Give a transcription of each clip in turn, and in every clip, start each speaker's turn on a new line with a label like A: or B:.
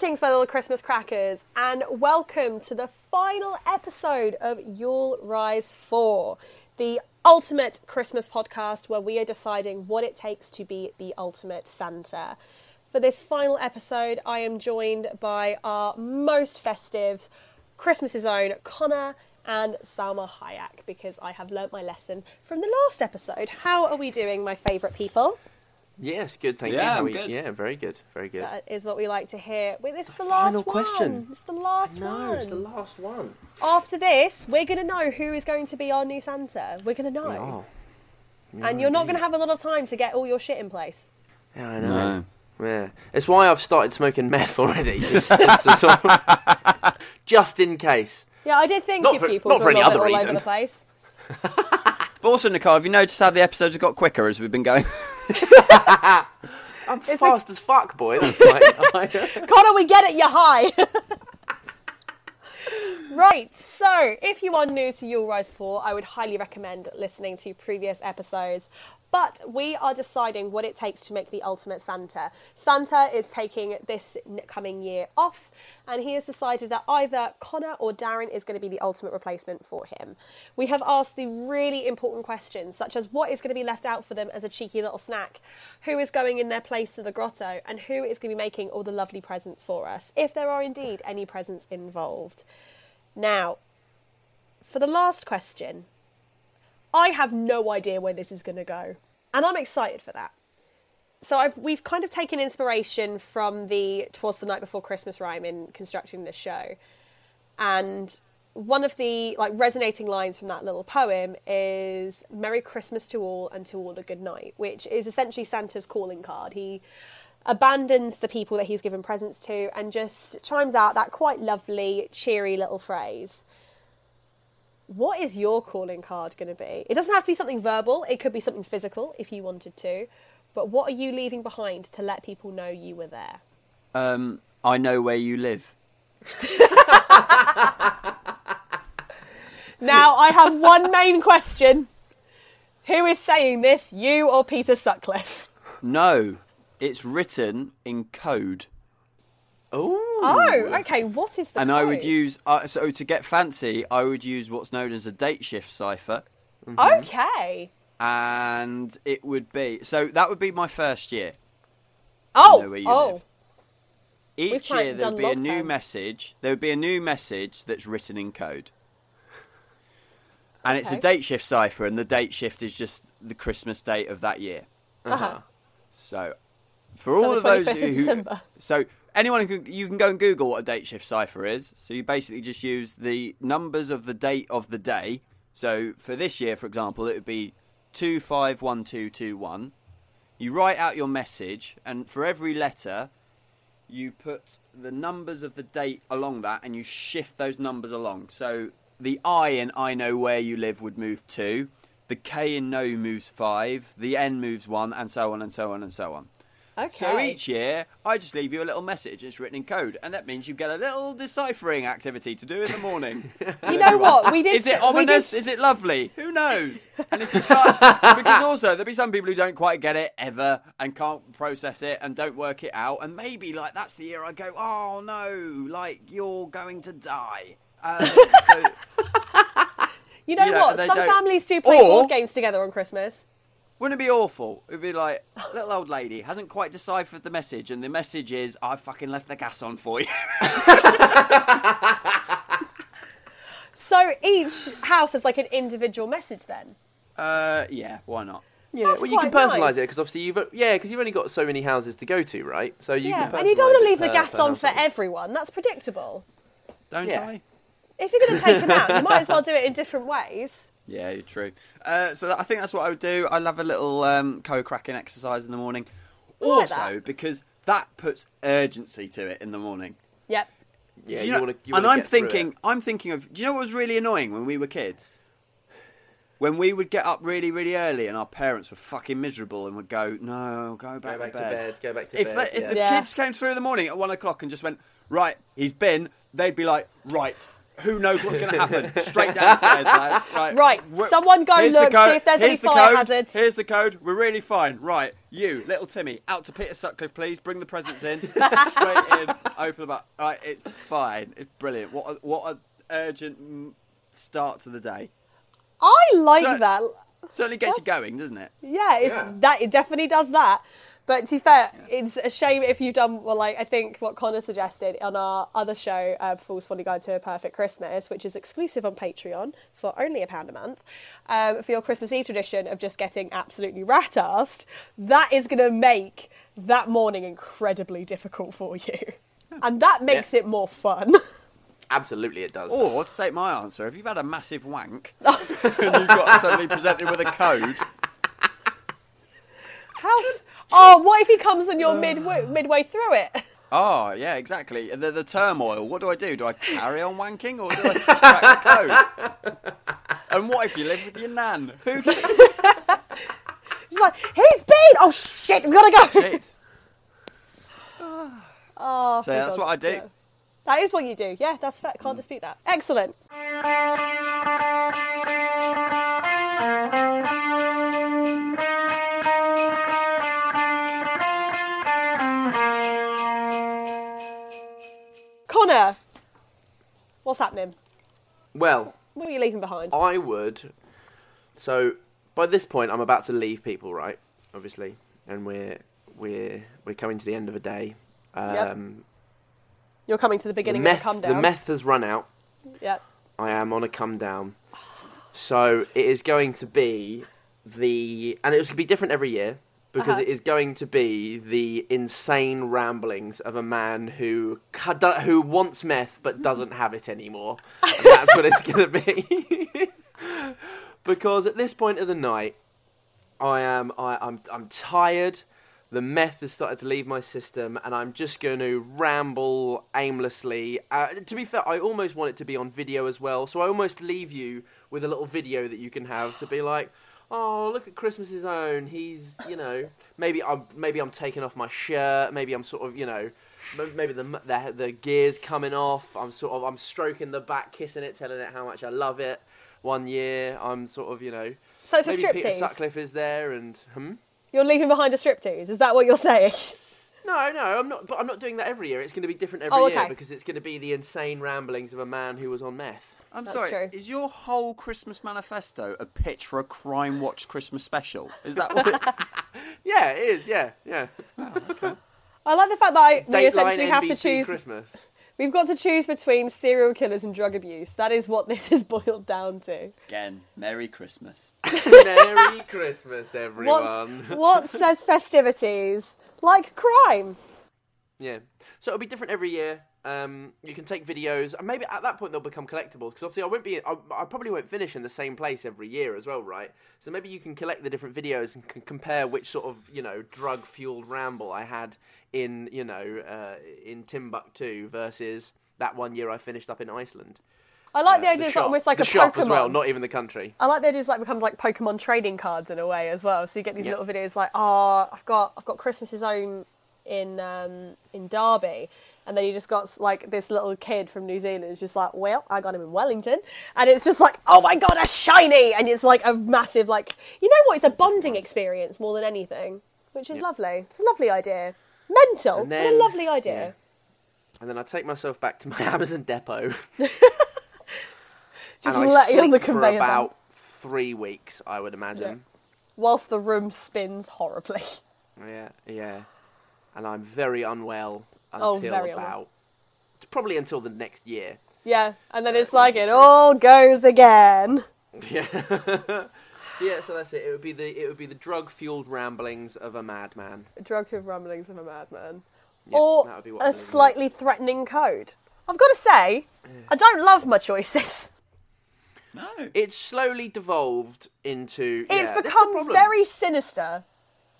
A: Greetings, my little Christmas crackers, and welcome to the final episode of You'll Rise 4, the ultimate Christmas podcast where we are deciding what it takes to be the ultimate Santa. For this final episode, I am joined by our most festive, Christmas's own Connor and Salma Hayek because I have learnt my lesson from the last episode. How are we doing, my favourite people?
B: Yes, good. Thank
C: Yeah,
B: you. How
C: I'm
B: are
C: good.
B: Yeah, very good. Very good.
A: That is what we like to hear. Wait, this is the,
B: The
A: last
B: final
A: one.
B: question.
A: It's the last
B: no,
A: one.
B: it's the last one.
A: After this, we're going to know who is going to be our new Santa. We're going to know.
B: We are. We
A: And
B: are
A: you're not going to have a lot of time to get all your shit in place.
B: Yeah, I know.
C: No.
B: Yeah, it's why I've started smoking meth already, just, just, sort of- just in case.
A: Yeah, I did think
B: Not
A: your
B: for-
A: pupils
B: not
A: were
B: for
A: a
B: any
A: little
B: other
A: bit all
B: reason.
A: over the place.
C: But also, Nicole, have you noticed how the episodes have got quicker as we've been going?
B: I'm fast as fuck, boy. That's my,
A: Connor, we get it, you're high. right, so if you are new to You'll Rise 4, I would highly recommend listening to previous episodes. But we are deciding what it takes to make the ultimate Santa. Santa is taking this coming year off, and he has decided that either Connor or Darren is going to be the ultimate replacement for him. We have asked the really important questions, such as what is going to be left out for them as a cheeky little snack, who is going in their place to the grotto, and who is going to be making all the lovely presents for us, if there are indeed any presents involved. Now, for the last question, I have no idea where this is going to go, and I'm excited for that. So I've we've kind of taken inspiration from the "Twas the Night Before Christmas" rhyme in constructing this show, and one of the like resonating lines from that little poem is "Merry Christmas to all and to all a good night," which is essentially Santa's calling card. He abandons the people that he's given presents to and just chimes out that quite lovely, cheery little phrase what is your calling card going to be? It doesn't have to be something verbal, it could be something physical if you wanted to. But what are you leaving behind to let people know you were there?
C: um, I know where you live.
A: Now, I have one main question. Who is saying this, you or Peter Sutcliffe?
C: No, it's written in code.
B: Oh.
A: Oh, okay. What is the
C: and I would use, uh, so to get fancy, I would use what's known as a date shift cipher.
A: Okay.
C: And it would be, so that would be my first year.
A: Oh,
C: where you
A: oh.
C: live. Each year there would be a new message. There would be a new message that's written in code. And it's a date shift cipher, and the date shift is just the Christmas date of that year.
A: Uh-huh.
C: So, for all of those
A: 25th of
C: who, so anyone who can, you can go and Google what a date shift cipher is. So you basically just use the numbers of the date of the day. So for this year, for example, it would be two five one two two one. You write out your message, and for every letter, you put the numbers of the date along that, and you shift those numbers along. So the I in I know where you live would move two. The K in no moves five. The N moves one, and so on and so on and so on.
A: Okay.
C: So each year, I just leave you a little message. It's written in code, and that means you get a little deciphering activity to do in the morning.
A: you know what? We did.
C: Is it
A: we did-
C: ominous? Is it lovely? Who knows? And if you can't, because also there'll be some people who don't quite get it ever and can't process it and don't work it out, and maybe like that's the year I go, oh no, like you're going to die. Uh, so,
A: You know
C: you know,
A: what? Some
C: don't-
A: families do play
C: Or-
A: board games together on Christmas.
C: Wouldn't it be awful? It'd be like little old lady hasn't quite deciphered the message, and the message is, "I fucking left the gas on for you."
A: So each house has like an individual message then.
C: Uh, yeah, why not?
B: Yeah,
A: That's
B: well, you can
A: quite
B: personalise
A: nice.
B: it because obviously you've yeah, because you've only got so many houses to go to, right? So you
A: yeah,
B: can
A: and you don't want to
B: it
A: leave the
B: per-
A: gas
B: per
A: on for
B: household.
A: everyone. That's predictable.
C: Don't
B: Yeah.
C: I?
A: If you're going to take them out, you might as well do it in different ways.
C: Yeah, you're true. Uh, so I think that's what I would do. I love a little um, co-cracking exercise in the morning.
A: like
C: Also,
A: that.
C: because that puts urgency to it in the morning.
A: Yep.
B: Yeah, you,
C: you know-
B: want to.
C: and I'm thinking, I'm thinking of. Do you know what was really annoying when we were kids? When we would get up really, really early, and our parents were fucking miserable, and would go, "No, go back,
B: Go back
C: to
B: to
C: bed."
B: bed. Go back to
C: if
B: bed.
C: the, if
B: yeah.
C: the
A: Yeah.
C: kids came through in the morning at one o'clock and just went, "Right, he's been," they'd be like, "Right, who knows what's going to happen? Straight downstairs, lads. Right,
A: Right, someone go
C: here's
A: look,
C: code-
A: see if there's
C: here's
A: any
C: the
A: fire
C: code,
A: hazards.
C: Here's the code. We're really fine. Right, you, little Timmy, out to Peter Sutcliffe, please. Bring the presents in. Straight in. Open them up. Right, it's fine. It's brilliant. What a, what an urgent start to the day.
A: I like
C: So-
A: that.
C: Certainly gets you going, doesn't it?
A: Yeah, it's
B: Yeah.
A: that it definitely does that. But to be fair, it's a shame if you've done well. Like I think what Connor suggested on our other show, uh, Fool's Folly Guide to a Perfect Christmas, which is exclusive on Patreon for only a pound a month, um, for your Christmas Eve tradition of just getting absolutely rat-assed, that is going to make that morning incredibly difficult for you, and that makes it more fun.
B: Absolutely, it does.
C: Or to take my answer, if you've had a massive wank and you've got suddenly presented with a code,
A: How? Oh, what if he comes and you're midway, midway through it?
C: oh yeah, exactly. The, the turmoil. What do I do? Do I carry on wanking or do I crack the code? And what if you live with your nan? Who
A: He's like, he's been. Oh shit, we gotta go.
C: shit?
A: Oh,
C: So yeah, that's what I do.
A: sake. That is what you do. Yeah, that's fair. Can't dispute that. Excellent. What's happening?
B: Well,
A: What are you leaving behind?
B: I would. So by this point, I'm about to leave people, right? Obviously, and we're we're we're coming to the end of a day.
A: Yep.
B: Um,
A: You're coming to the
B: the
A: beginning
B: meth,
A: of the come down.
B: the meth has run out.
A: Yep.
B: I am on a come down. So it is going to be the, and it's going to be different every year because
A: Uh-huh.
B: it is going to be the insane ramblings of a man who who wants meth but doesn't have it anymore. And that's what it's going to be. because at this point of the night, I am I, I'm I'm tired. The meth has started to leave my system, and I'm just going to ramble aimlessly. Uh, to be fair, I almost want it to be on video as well, so I almost leave you with a little video that you can have to be like, "Oh, look at Christmas's own. He's, you know, maybe I'm maybe I'm taking off my shirt. Maybe I'm sort of, you know." Maybe the, the the gears coming off. I'm sort of I'm stroking the back, kissing it, telling it how much I love it. One year, I'm sort of you know
A: So it's a
B: maybe Peter. Sutcliffe is there, and hmm.
A: You're leaving behind a striptease. Is that what you're saying?
B: No, no, I'm not. But I'm not doing that every year. It's going to be different every
A: Oh,
B: year because it's going to be the insane ramblings of a man who was on meth.
C: I'm
A: That's
C: sorry.
A: true.
C: Is your whole Christmas manifesto a pitch for a Crime Watch Christmas special? Is that what? It,
B: Yeah, it is. Yeah, yeah.
A: Oh, I like the fact that I, we
B: Dateline
A: essentially have to
B: NBC
A: choose.
B: Christmas.
A: We've got to choose between serial killers and drug abuse. That is what this is boiled down to.
C: again, Merry Christmas.
B: Merry Christmas, everyone.
A: What's, what says festivities like crime?
B: Yeah. So it'll be different every year. Um, you can take videos, and maybe at that point they'll become collectibles. Because obviously, I won't be, I, I probably won't finish in the same place every year as well, right? So maybe you can collect the different videos and can compare which sort of you know drug fueled ramble I had in you know uh, in Timbuktu versus that one year I finished up in Iceland.
A: I like the
B: Uh,
A: idea it's
B: shop,
A: almost like
B: the
A: a
B: shop
A: Pokemon.
B: as well, not even the country.
A: I like the idea it's like become like Pokemon trading cards in a way as well. So you get these
B: Yeah.
A: little videos like, oh, I've got I've got Christmas's own in um, in Derby, and then you just got like this little kid from New Zealand is just like, well, I got him in Wellington, and it's just like, oh my god, a shiny, and it's like a massive like, you know what? It's a bonding experience more than anything, which is
B: Yeah.
A: lovely. It's a lovely idea. Mental,
B: And
A: but a lovely idea.
B: And then I take myself back to my Amazon depot.
A: Just
B: and I
A: let you on the
B: sleep for
A: conveyor belt
B: about three weeks, I would imagine.
A: whilst the room spins horribly.
B: Yeah, yeah. And I'm very unwell
A: Oh,
B: until
A: very unwell.
B: about probably until the next year.
A: Yeah, and then uh, it's like it all goes again.
B: Yeah. so yeah, so that's it. It would be the it would be the drug fueled ramblings of a madman.
A: Drug fueled ramblings of a madman.
B: Yeah,
A: or
B: that would be what
A: a
B: I'm living
A: slightly threatening code. I've got to say, I don't love my choices.
C: No.
B: It's slowly devolved into.
A: It's
B: yeah, this is the
A: become very sinister.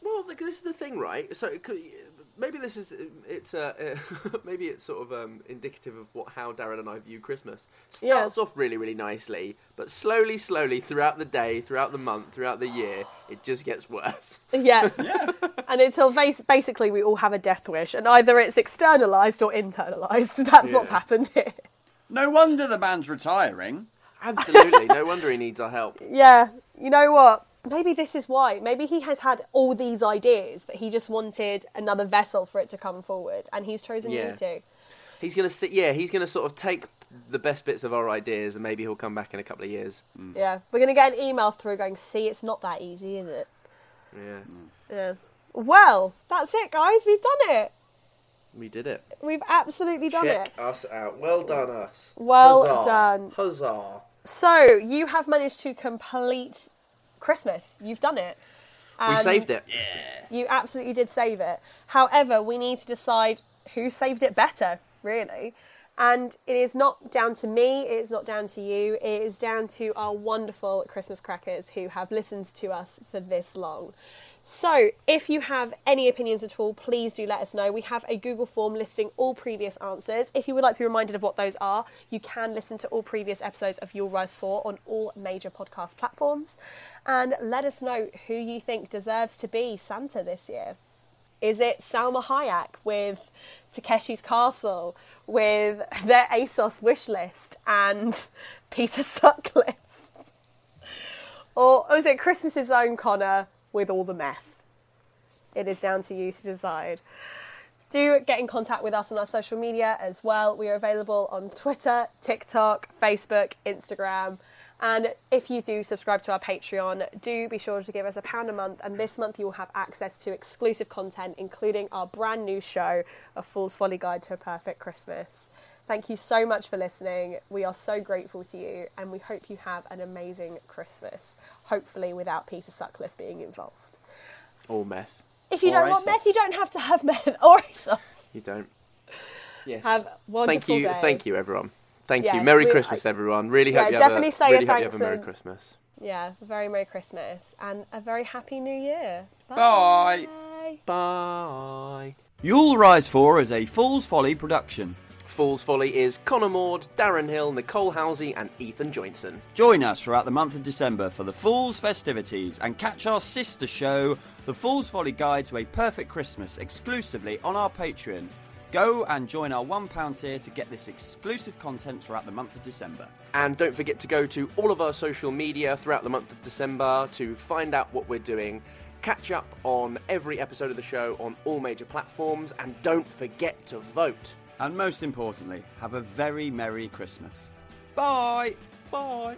B: Well, look, this is the thing, right? So it could, maybe this is it's uh, maybe it's sort of um, indicative of what how Darren and I view Christmas.
A: Yeah.
B: Starts off really really nicely, but slowly, slowly throughout the day, throughout the month, throughout the year, it just gets worse.
A: Yeah. and until bas- basically we all have a death wish, and either it's externalized or internalized. That's what's happened here.
C: No wonder the man's retiring.
B: Absolutely. no wonder he needs our help.
A: Yeah, you know what? Maybe this is why. Maybe he has had all these ideas, but he just wanted another vessel for it to come forward, and he's chosen
B: Yeah.
A: you to.
B: He's gonna sit. Yeah, he's gonna sort of take the best bits of our ideas, and maybe he'll come back in a couple of years. Mm.
A: Yeah, we're gonna get an email through going, see, it's not that easy, is it?
B: Yeah, mm.
A: Yeah. Well, that's it, guys. We've done it.
B: we did it.
A: We've absolutely done
B: Check
A: it.
B: us out. Well done, us.
A: Well
B: Huzzah.
A: done.
B: Huzzah.
A: So you have managed to complete Christmas. You've done it.
B: we
A: um,
B: saved it.
A: You absolutely did save it. However, we need to decide who saved it better, really. And it is not down to me, it is not down to you, it is down to our wonderful Christmas crackers who have listened to us for this long. So, if you have any opinions at all, please do let us know. We have a Google form listing all previous answers. If you would like to be reminded of what those are, you can listen to all previous episodes of You'll Rise 4 on all major podcast platforms. And let us know who you think deserves to be Santa this year. Is it Salma Hayek with Takeshi's Castle, with their ASOS wish list, and Peter Sutcliffe? Or is it Christmas's own Connor with all the meth? It is down to you to decide. Do get in contact with us on our social media as well. We are available on Twitter, TikTok, Facebook, Instagram. And if you do subscribe to our Patreon, do be sure to give us a pound a month. And this month you will have access to exclusive content, including our brand new show, A Fool's Folly Guide to a Perfect Christmas. Thank you so much for listening. We are so grateful to you, and we hope you have an amazing Christmas, hopefully without Peter Sutcliffe being involved.
B: All meth.
A: If you
C: Or
A: don't want meth, you don't have to have meth or ASOS.
B: You don't. Yes.
A: Have a wonderful
B: thank you.
A: day.
B: Thank you, everyone. Thank you. Merry
A: we-
B: Christmas, everyone. Really
A: Yeah,
B: hope you
A: definitely
B: have a,
A: say a
B: really hope you have a Merry
A: and-
B: Christmas.
A: Yeah, very Merry Christmas and a very Happy New Year.
C: Bye.
B: Bye.
C: You'll Rise 4 is a Fool's Folly production.
B: Fool's Folly is Connor Maud, Darren Hill, Nicole Halsey, and Ethan Joinson.
C: Join us throughout the month of December for the Fool's festivities and catch our sister show, The Fool's Folly Guide to a Perfect Christmas, exclusively on our Patreon. Go and join our £1 tier to get this exclusive content throughout the month of December.
B: And don't forget to go to all of our social media throughout the month of December to find out what we're doing. Catch up on every episode of the show on all major platforms, and don't forget to vote.
C: And most importantly, have a very Merry Christmas. Bye!
B: Bye.